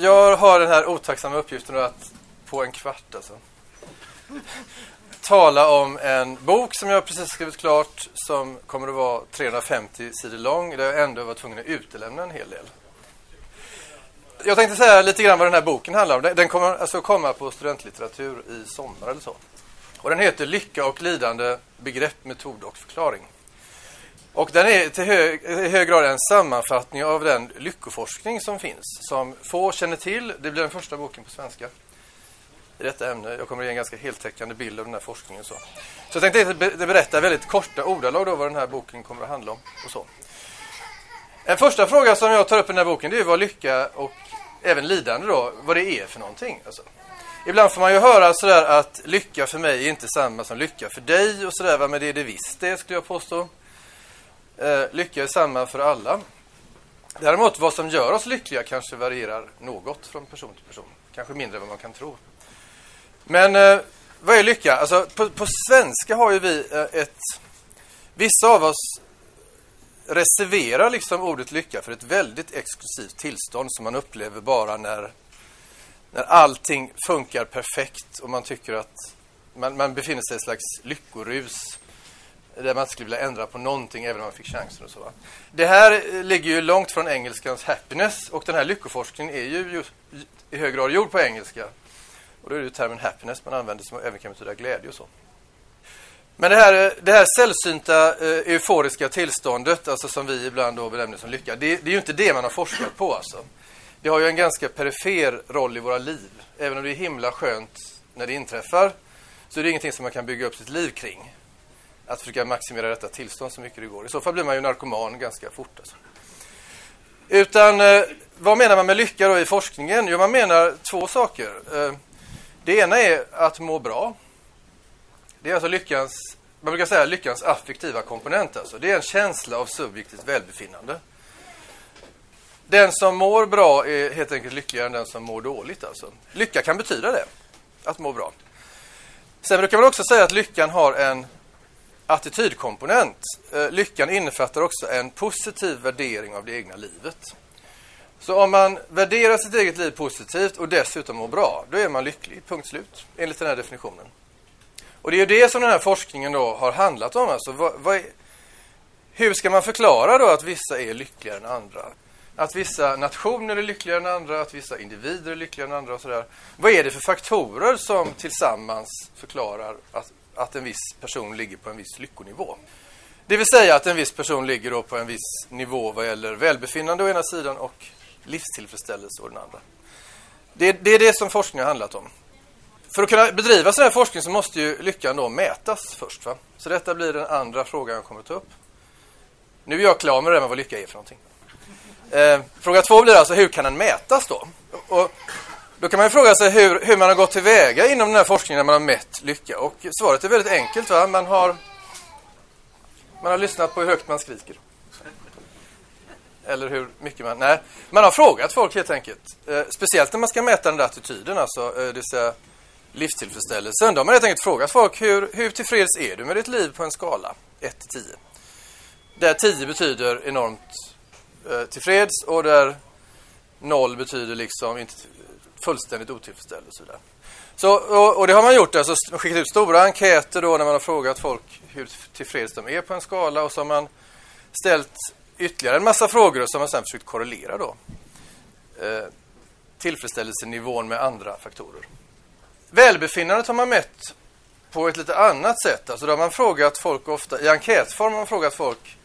jag har den här otacksamma uppgiften att på en kvart alltså, tala om en bok som jag precis skrivit klart som kommer att vara 350 sidor lång där jag ändå var tvungen att utelämna en hel del. Jag tänkte säga lite grann vad den här boken handlar om. Den kommer alltså komma på studentlitteratur i sommar eller så. Och den heter Lycka och lidande, begrepp, metod och förklaring. Och den är till hög, i hög grad en sammanfattning av den lyckoforskning som finns, som få känner till. Det blir den första boken på svenska i detta ämne. Jag kommer att ge en ganska heltäckande bild av den här forskningen. Så, så jag tänkte berätta väldigt korta ordalag då vad den här boken kommer att handla om. Och så. En första fråga som jag tar upp i den här boken det är vad lycka och även lidande då, vad det är för någonting. Alltså. Ibland får man ju höra sådär att lycka för mig är inte samma som lycka för dig och sådär, men det är det visst det skulle jag påstå. Eh, lycka är samma för alla. Däremot vad som gör oss lyckliga kanske varierar något från person till person. Kanske mindre än vad man kan tro. Men eh, vad är lycka? Alltså, på, på svenska har ju vi eh, ett... Vissa av oss reserverar liksom ordet lycka för ett väldigt exklusivt tillstånd som man upplever bara när, när allting funkar perfekt och man tycker att man, man befinner sig i ett slags lyckorus där man inte skulle vilja ändra på någonting även om man fick chansen. och så. Det här eh, ligger ju långt från engelskans happiness och den här lyckoforskningen är ju just, i hög grad gjord på engelska. Och då är det termen happiness man använder som även kan betyda glädje och så. Men det här, eh, det här sällsynta eh, euforiska tillståndet, alltså som vi ibland då benämner som lycka, det, det, är ju inte det man har forskat på alltså. Det har ju en ganska perifer roll i våra liv. Även om det är himla skönt när det inträffar, så är det ingenting som man kan bygga upp sitt liv kring. Att försöka maximera detta tillstånd så mycket det går. I så fall blir man ju narkoman ganska fort. Alltså. Utan, eh, vad menar man med lycka då i forskningen? Jo, man menar två saker. Eh, det ena är att må bra. Det är alltså lyckans, man brukar säga lyckans affektiva komponent. Alltså. Det är en känsla av subjektivt välbefinnande. Den som mår bra är helt enkelt lyckligare än den som mår dåligt. Alltså. Lycka kan betyda det, att må bra. Sen brukar man också säga att lyckan har en attitydkomponent. Eh, lyckan innefattar också en positiv värdering av det egna livet. Så om man värderar sitt eget liv positivt och dessutom mår bra, då är man lycklig, punkt slut, enligt den här definitionen. Och det är ju det som den här forskningen då har handlat om. Alltså, vad, vad är, hur ska man förklara då att vissa är lyckligare än andra? Att vissa nationer är lyckligare än andra, att vissa individer är lyckligare än andra och sådär. Vad är det för faktorer som tillsammans förklarar att, att en viss person ligger på en viss lyckonivå? Det vill säga att en viss person ligger då på en viss nivå vad gäller välbefinnande å ena sidan och livstillfredsställelse å den andra. Det, det är det som forskningen har handlat om. För att kunna bedriva sån här forskning så måste ju lyckan då mätas först. Va? Så detta blir den andra frågan jag kommer att ta upp. Nu är jag klar med det med vad lycka är för någonting. Eh, fråga två blir alltså hur kan den mätas då? Och då kan man ju fråga sig hur, hur man har gått tillväga inom den här forskningen när man har mätt lycka. Och svaret är väldigt enkelt. Va? Man, har, man har lyssnat på hur högt man skriker. Eller hur mycket man... Nej, man har frågat folk helt enkelt. Eh, speciellt när man ska mäta den där attityden, alltså, eh, det vill säga livstillfredsställelsen. Då har man helt enkelt frågat folk hur, hur tillfreds är du med ditt liv på en skala 1 till 10? Där 10 betyder enormt eh, tillfreds och där noll betyder liksom inte fullständigt otillfredsställd och så vidare. Så, och, och, det har man gjort, alltså skickat ut stora enkäter då när man har frågat folk hur tillfreds de är på en skala och så har man ställt ytterligare en massa frågor som man sen försökt korrelera då. Eh, tillfredsställelsenivån med andra faktorer. Välbefinnandet har man mätt på ett lite annat sätt. Alltså då har man frågat folk ofta, i enkätform har man frågat folk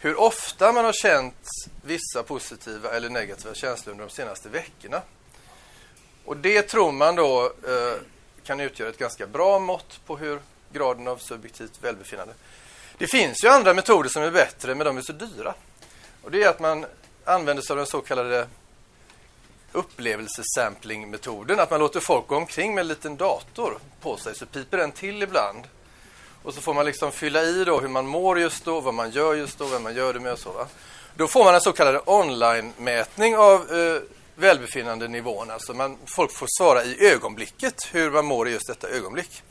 hur ofta man har känt vissa positiva eller negativa känslor under de senaste veckorna. Och det tror man då eh, kan utgöra ett ganska bra mått på hur graden av subjektivt välbefinnande. Det finns ju andra metoder som är bättre, men de är så dyra. Och det är att man använder sig av den så kallade upplevelsesampling-metoden. Att man låter folk gå omkring med en liten dator på sig, så piper den till ibland. Och så får man liksom fylla i då hur man mår just då, vad man gör just då, vem man gör det med och så. Va? Då får man en så kallad online-mätning av eh, välbefinnandenivån. Alltså man, folk får svara i ögonblicket hur man mår i just detta ögonblick.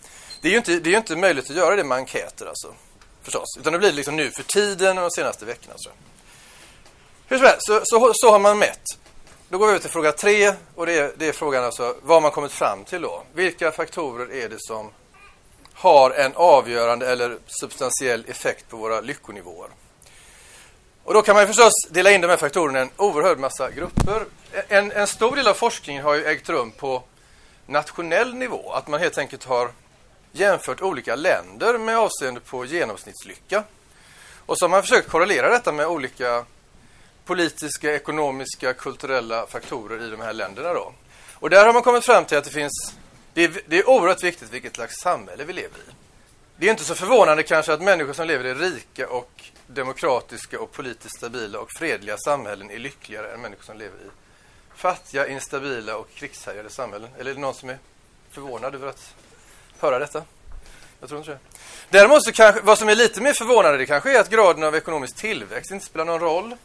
Det är ju inte, det är inte möjligt att göra det med enkäter alltså, förstås. Utan det blir liksom nu för tiden och de senaste veckorna. Så. Hur som helst, så, så, så har man mätt. då går vi över till fråga tre och det är, det är frågan alltså vad man kommit fram till då. Vilka faktorer är det som har en avgörande eller substantiell effekt på våra lyckonivåer? Och då kan man förstås dela in de här faktorerna i en oerhörd massa grupper. En, en stor del av forskningen har ju ägt rum på nationell nivå. Att man helt enkelt har jämfört olika länder med avseende på genomsnittslycka. Och så har man försökt korrelera detta med olika politiska, ekonomiska, kulturella faktorer i de här länderna. Då. Och där har man kommit fram till att det finns det är, det är oerhört viktigt vilket slags samhälle vi lever i. Det är inte så förvånande kanske att människor som lever i rika och demokratiska och politiskt stabila och fredliga samhällen är lyckligare än människor som lever i fattiga, instabila och krigshärjade samhällen. Eller är det någon som är förvånad över att höra detta? Jag tror inte det. Däremot så kanske, vad som är lite mer förvånande det kanske är att graden av ekonomisk tillväxt inte spelar någon roll.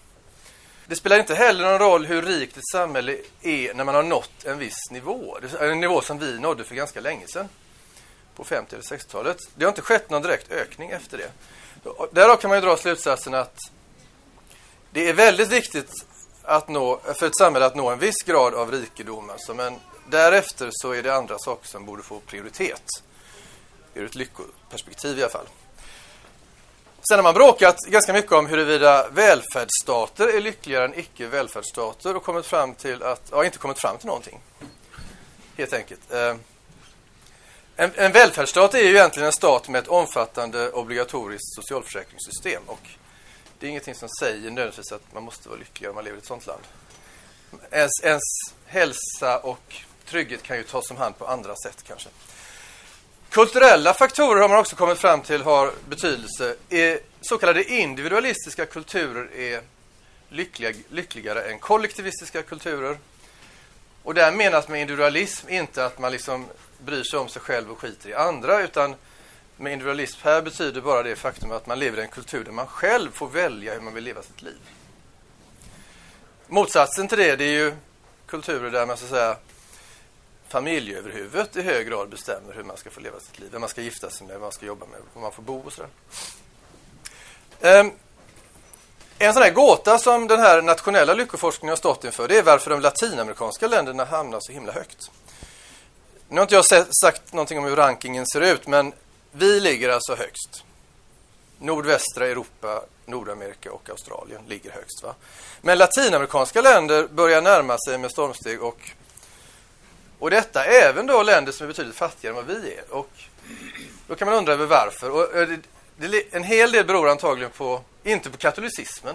Det spelar inte heller någon roll hur rikt ett samhälle är när man har nått en viss nivå. En nivå som vi nådde för ganska länge sedan. På 50 eller 60-talet. Det har inte skett någon direkt ökning efter det. Därav kan man ju dra slutsatsen att det är väldigt viktigt att nå, för ett samhälle att nå en viss grad av rikedom. Alltså, men därefter så är det andra saker som borde få prioritet. Ur ett lyckoperspektiv i alla fall. Sen har man bråkat ganska mycket om huruvida välfärdsstater är lyckligare än icke-välfärdsstater och kommit fram till att, ja, inte kommit fram till någonting. Helt enkelt. Ehm, en, en välfärdsstat är ju egentligen en stat med ett omfattande obligatoriskt socialförsäkringssystem. Och det är ingenting som säger nödvändigtvis att man måste vara lycklig om man lever i ett sådant land. Ens, ens hälsa och trygghet kan ju tas om hand på andra sätt kanske. Kulturella faktorer har man också kommit fram till har betydelse. Eh, så kallade individualistiska kulturer är lyckliga, lyckligare än kollektivistiska kulturer. Och där menas med individualism inte att man liksom bryr sig om sig själv och skiter i andra utan med individualism här betyder bara det faktum att man lever i en kultur där man själv får välja hur man vill leva sitt liv. Motsatsen till det, det är ju kulturer där man så att säga familjeöverhuvudet i hög grad bestämmer hur man ska få leva sitt liv, vem man ska gifta sig med, vad man ska jobba med, var man får bo och sådär. Um, en sån här gåta som den här nationella lyckoforskningen har stått inför det är varför de latinamerikanska länderna hamnar så himla högt. Nu har inte jag sagt någonting om hur rankingen ser ut men vi ligger alltså högst. Nordvästra Europa, Nordamerika och Australien ligger högst. Va? Men latinamerikanska länder börjar närma sig med stormsteg och, och detta även då länder som är betydligt fattigare än vad vi är. Och då kan man undra över varför. Och eh, det, det, en hel del beror antagligen på, inte på katolicismen,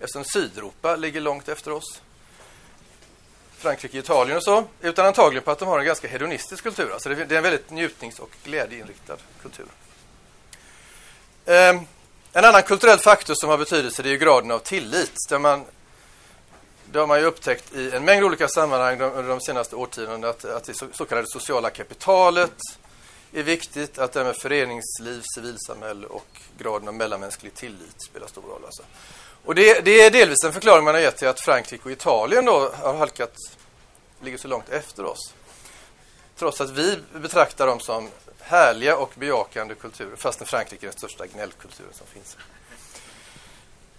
eftersom Sydeuropa ligger långt efter oss. Frankrike, Italien och så, utan antagligen på att de har en ganska hedonistisk kultur. Alltså det är en väldigt njutnings och glädjeinriktad kultur. Um, en annan kulturell faktor som har betydelse det är graden av tillit. Där man, det har man ju upptäckt i en mängd olika sammanhang under de senaste årtiondena att, att det så kallade sociala kapitalet är viktigt, att det här med föreningsliv, civilsamhälle och graden av mellanmänsklig tillit spelar stor roll. Alltså. Och det, det, är delvis en förklaring man har gett till att Frankrike och Italien då har halkat, ligger så långt efter oss. Trots att vi betraktar dem som härliga och bejakande kulturer, fastän Frankrike är den största gnällkulturen som finns.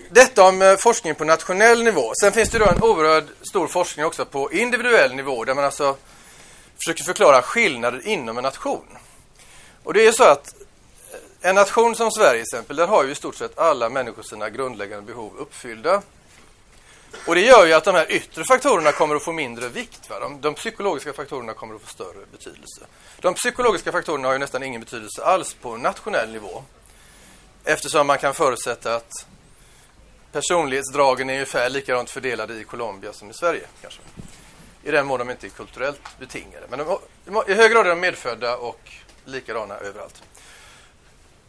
Detta om eh, forskning på nationell nivå. Sen finns det då en oerhört stor forskning också på individuell nivå, där man alltså försöker förklara skillnader inom en nation. Och det är så att eh, en nation som Sverige till exempel, där har ju i stort sett alla människor sina grundläggande behov uppfyllda. Och det gör ju att de här yttre faktorerna kommer att få mindre vikt. Va? De, de psykologiska faktorerna kommer att få större betydelse. De psykologiska faktorerna har ju nästan ingen betydelse alls på nationell nivå. Eftersom man kan förutsätta att personlighetsdragen är ungefär likadant fördelade i Colombia som i Sverige. kanske. I den mån de inte är kulturellt betingade. Men de, i hög grad är de medfödda och likadana överallt.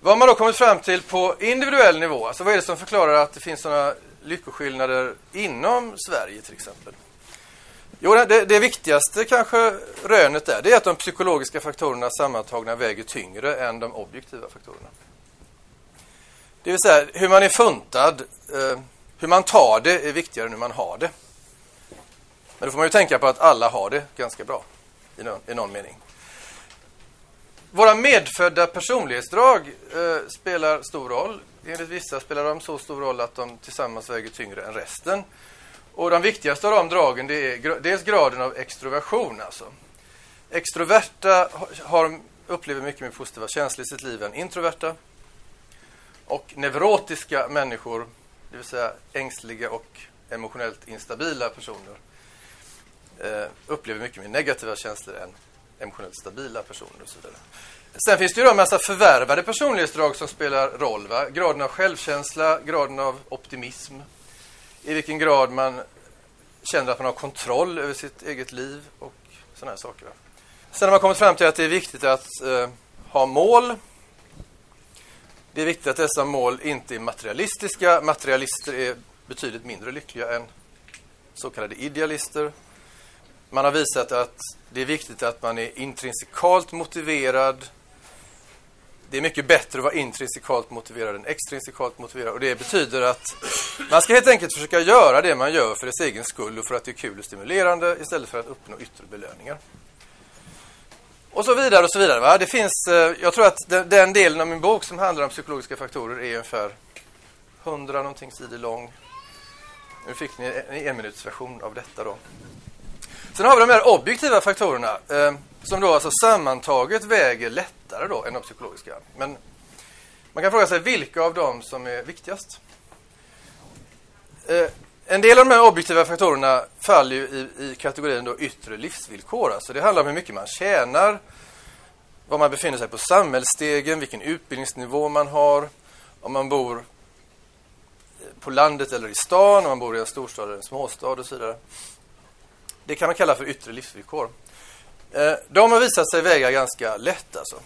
Vad har man då kommit fram till på individuell nivå? Alltså vad är det som förklarar att det finns sådana lyckoskillnader inom Sverige till exempel? Jo, det, det viktigaste kanske rönet är, det är att de psykologiska faktorerna sammantagna väger tyngre än de objektiva faktorerna. Det vill säga, hur man är funtad, eh, hur man tar det är viktigare än hur man har det. Men då får man ju tänka på att alla har det ganska bra i någon, i någon mening. Våra medfödda personlighetsdrag eh, spelar stor roll. Enligt vissa spelar de så stor roll att de tillsammans väger tyngre än resten. Och de viktigaste av de dragen det är dels graden av extroversion. Alltså. Extroverta har, upplever mycket mer positiva känslor i sitt liv än introverta. Och neurotiska människor, det vill säga ängsliga och emotionellt instabila personer, eh, upplever mycket mer negativa känslor än emotionellt stabila personer. och så vidare. Sen finns det ju en massa förvärvade personlighetsdrag som spelar roll. Va? Graden av självkänsla, graden av optimism, i vilken grad man känner att man har kontroll över sitt eget liv och sådana här saker. Va? Sen har man kommit fram till att det är viktigt att eh, ha mål. Det är viktigt att dessa mål inte är materialistiska. Materialister är betydligt mindre lyckliga än så kallade idealister. Man har visat att det är viktigt att man är intrinsikalt motiverad. Det är mycket bättre att vara intrinsikalt motiverad än extrinsikalt motiverad. Och det betyder att man ska helt enkelt försöka göra det man gör för dess egen skull och för att det är kul och stimulerande istället för att uppnå yttre belöningar. Och så vidare och så vidare. Va? Det finns, eh, jag tror att den, den delen av min bok som handlar om psykologiska faktorer är ungefär 100 någonting sidor lång. Nu fick ni en enminutsversion av detta då. Sen har vi de här objektiva faktorerna eh, som då alltså sammantaget väger lättare då än de psykologiska. Men man kan fråga sig vilka av dem som är viktigast. Eh, en del av de här objektiva faktorerna faller ju i, i kategorin då yttre livsvillkor. Alltså det handlar om hur mycket man tjänar, var man befinner sig på samhällsstegen, vilken utbildningsnivå man har, om man bor eh, på landet eller i stan, om man bor i en storstad eller en småstad och så vidare. Det kan man kalla för yttre livsvillkor. Eh, de har visat sig väga ganska lätt alltså.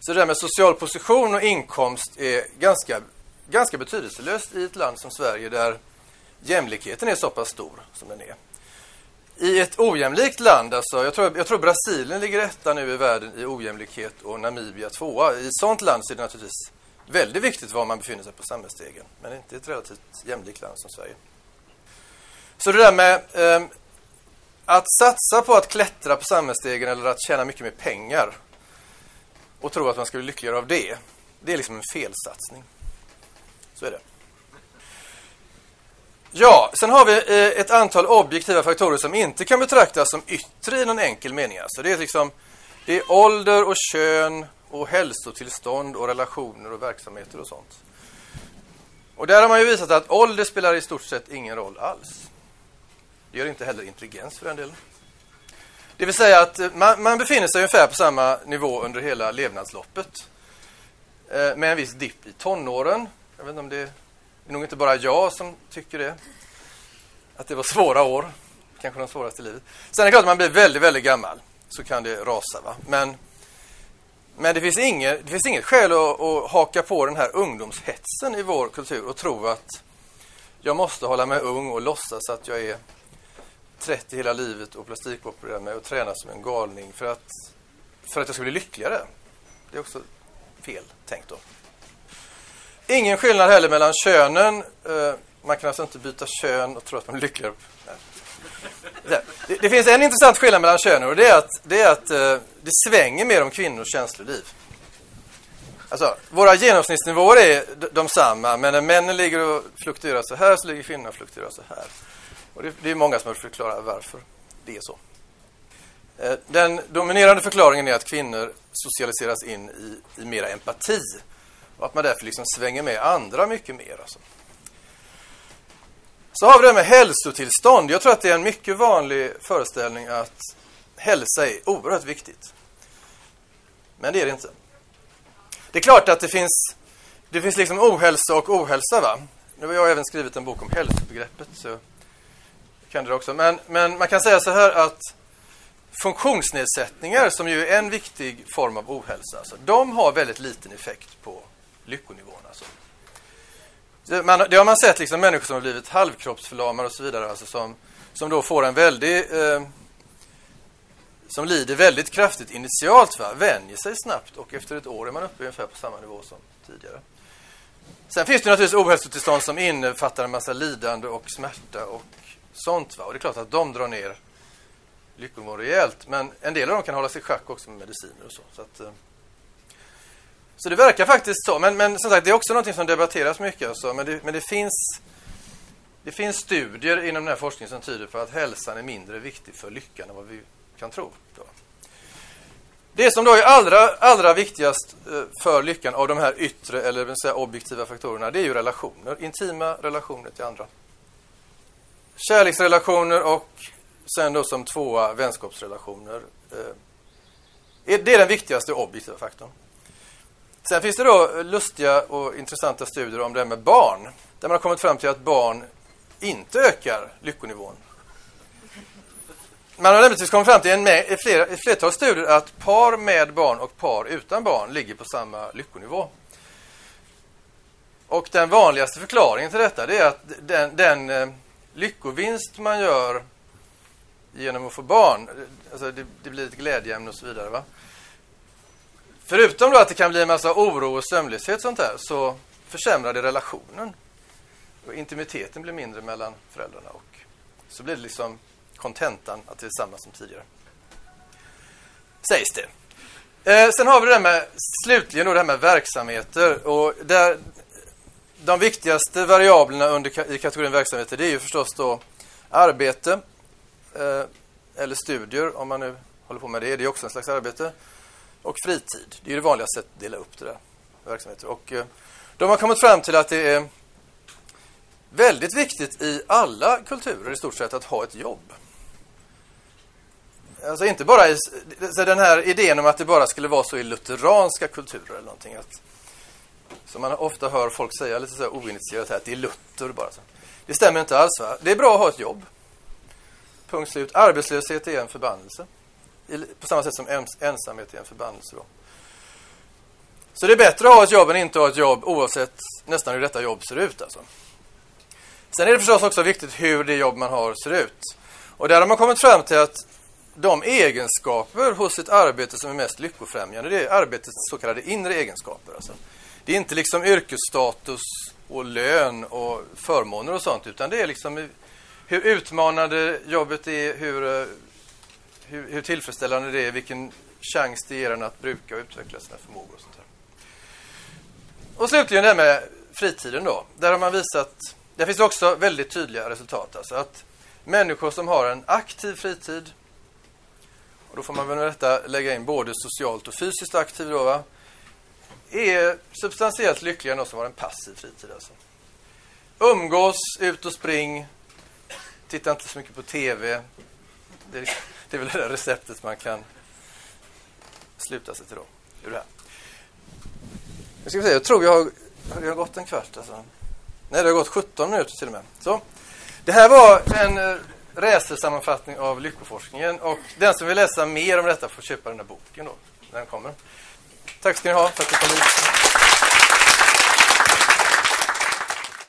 Så det där med social position och inkomst är ganska, ganska betydelselöst i ett land som Sverige där jämlikheten är så pass stor som den är. I ett ojämlikt land, alltså, jag, tror, jag tror Brasilien ligger etta nu i världen i ojämlikhet och Namibia tvåa. I ett sånt land så är det naturligtvis väldigt viktigt var man befinner sig på samhällsstegen. Men inte i ett relativt jämlikt land som Sverige. Så det där med eh, att satsa på att klättra på samhällsstegen eller att tjäna mycket mer pengar och tro att man ska bli lyckligare av det, det är liksom en felsatsning. Så är det. Ja, sen har vi eh, ett antal objektiva faktorer som inte kan betraktas som yttre i någon enkel mening. Alltså det är liksom det är ålder och kön och hälsotillstånd och relationer och verksamheter och sånt. Och där har man ju visat att ålder spelar i stort sett ingen roll alls. Det gör inte heller intelligens för den delen. Det vill säga att eh, man, man befinner sig ungefär på samma nivå under hela levnadsloppet. Eh, med en viss dipp i tonåren. Jag vet inte om det, det är nog inte bara jag som tycker det. Att det var svåra år. Kanske de svåraste i livet. Sen är det klart att man blir väldigt, väldigt gammal. Så kan det rasa. Va? Men, men det, finns inget, det finns inget skäl att, att haka på den här ungdomshetsen i vår kultur och tro att jag måste hålla mig ung och låtsas att jag är 30 hela livet och plastikoperera mig och träna som en galning för att, för att jag ska bli lyckligare. Det är också fel tänkt då. Ingen skillnad heller mellan könen. Eh, man kan alltså inte byta kön och tro att man blir lyckligare. Det, det, finns en intressant skillnad mellan könen och det är att, det, är att eh, det svänger mer om kvinnors känsloliv. Alltså, våra genomsnittsnivåer är de samma, men när männen ligger och fluktuerar så här så ligger kvinnorna och fluktuerar så här. Och det, det är många som har förklarat varför det är så. Eh, den dominerande förklaringen är att kvinnor socialiseras in i, i mera empati och att man därför liksom svänger med andra mycket mer. Alltså. Så har vi det med hälsotillstånd. Jag tror att det är en mycket vanlig föreställning att hälsa är oerhört viktigt. Men det är det inte. Det är klart att det finns, det finns liksom ohälsa och ohälsa. va? Nu har jag även skrivit en bok om hälsobegreppet. Så kan det också. Men, men man kan säga så här att funktionsnedsättningar, som ju är en viktig form av ohälsa, alltså, de har väldigt liten effekt på lyckonivån. Alltså. Det, man, det har man sett, liksom, människor som har blivit halvkroppsförlamade och så vidare, alltså, som, som då får en väldig... Eh, som lider väldigt kraftigt initialt, va? vänjer sig snabbt och efter ett år är man uppe ungefär på samma nivå som tidigare. Sen finns det naturligtvis ohälsotillstånd som innefattar en massa lidande och smärta och sånt. Va? Och det är klart att de drar ner lyckonivån rejält. Men en del av dem kan hålla sig i schack också med mediciner och så. Så, att, eh, så det verkar faktiskt så. Men, men som sagt, det är också något som debatteras mycket. Alltså. Men, det, men det finns Det finns studier inom den här forskningen som tyder på att hälsan är mindre viktig för lyckan än vad vi kan tro. Då. Det som då är allra, allra viktigast eh, för lyckan av de här yttre eller vill säga, objektiva faktorerna, det är ju relationer. Intima relationer till andra. Kärleksrelationer och sen då som tvåa vänskapsrelationer. Eh, det är den viktigaste objektiva faktorn. Sen finns det då lustiga och intressanta studier om det här med barn. Där man har kommit fram till att barn inte ökar lyckonivån. Man har nämligen kommit fram till en med, flera, ett flertal studier att par med barn och par utan barn ligger på samma lyckonivå. Och den vanligaste förklaringen till detta det är att den, den eh, lyckovinst man gör genom att få barn, alltså det, det blir ett glädjeämne och så vidare. Va? Förutom då att det kan bli en massa oro och sömnlöshet sånt där, så försämrar det relationen. Och intimiteten blir mindre mellan föräldrarna och så blir det liksom kontentan att det är samma som tidigare. Sägs det. Eh, sen har vi det här med, slutligen då det här med verksamheter. Och där, de viktigaste variablerna under, i kategorin verksamheter det är ju förstås då arbete eh, eller studier om man nu håller på med det. Det är också en slags arbete. Och fritid. Det är det vanligaste sättet att dela upp det där. Verksamheter. Och eh, de har kommit fram till att det är väldigt viktigt i alla kulturer i stort sett att ha ett jobb. Alltså inte bara i, så den här idén om att det bara skulle vara så i lutheranska kulturer eller någonting. Att, som man ofta hör folk säga lite så oinitierat här, att det är Luther bara. Så. Det stämmer inte alls. Va? Det är bra att ha ett jobb. Punkt slut. Arbetslöshet är en förbannelse. På samma sätt som ensamhet är en förbannelse. Då. Så det är bättre att ha ett jobb än inte ha ett jobb oavsett nästan hur detta jobb ser ut. Alltså. Sen är det förstås också viktigt hur det jobb man har ser ut. Och där har man kommit fram till att de egenskaper hos ett arbete som är mest lyckofrämjande, det är arbetets så kallade inre egenskaper. Alltså. Det är inte liksom yrkesstatus och lön och förmåner och sånt, utan det är liksom hur utmanande jobbet är, hur, eh, hur, hur tillfredsställande det är, vilken chans det ger en att bruka och utveckla sina förmågor och sånt där. Och slutligen det här med fritiden då. Där har man visat, där finns också väldigt tydliga resultat. Alltså att människor som har en aktiv fritid och då får man väl med detta lägga in både socialt och fysiskt aktiv då va? Är substantiellt lyckligare än de som har en passiv fritid alltså. Umgås, ut och spring, titta inte så mycket på TV. Det är, liksom- det är väl det där receptet man kan sluta sig till då. Ur det här. Jag ska se, jag tror jag har, har jag gått en kvart alltså. Nej, det har gått 17 minuter till och med. Så. Det här var en eh, racersammanfattning av lyckoforskningen. Och den som vill läsa mer om detta får köpa den här boken då, när den kommer. Tack ska ni ha för att ni kom hit.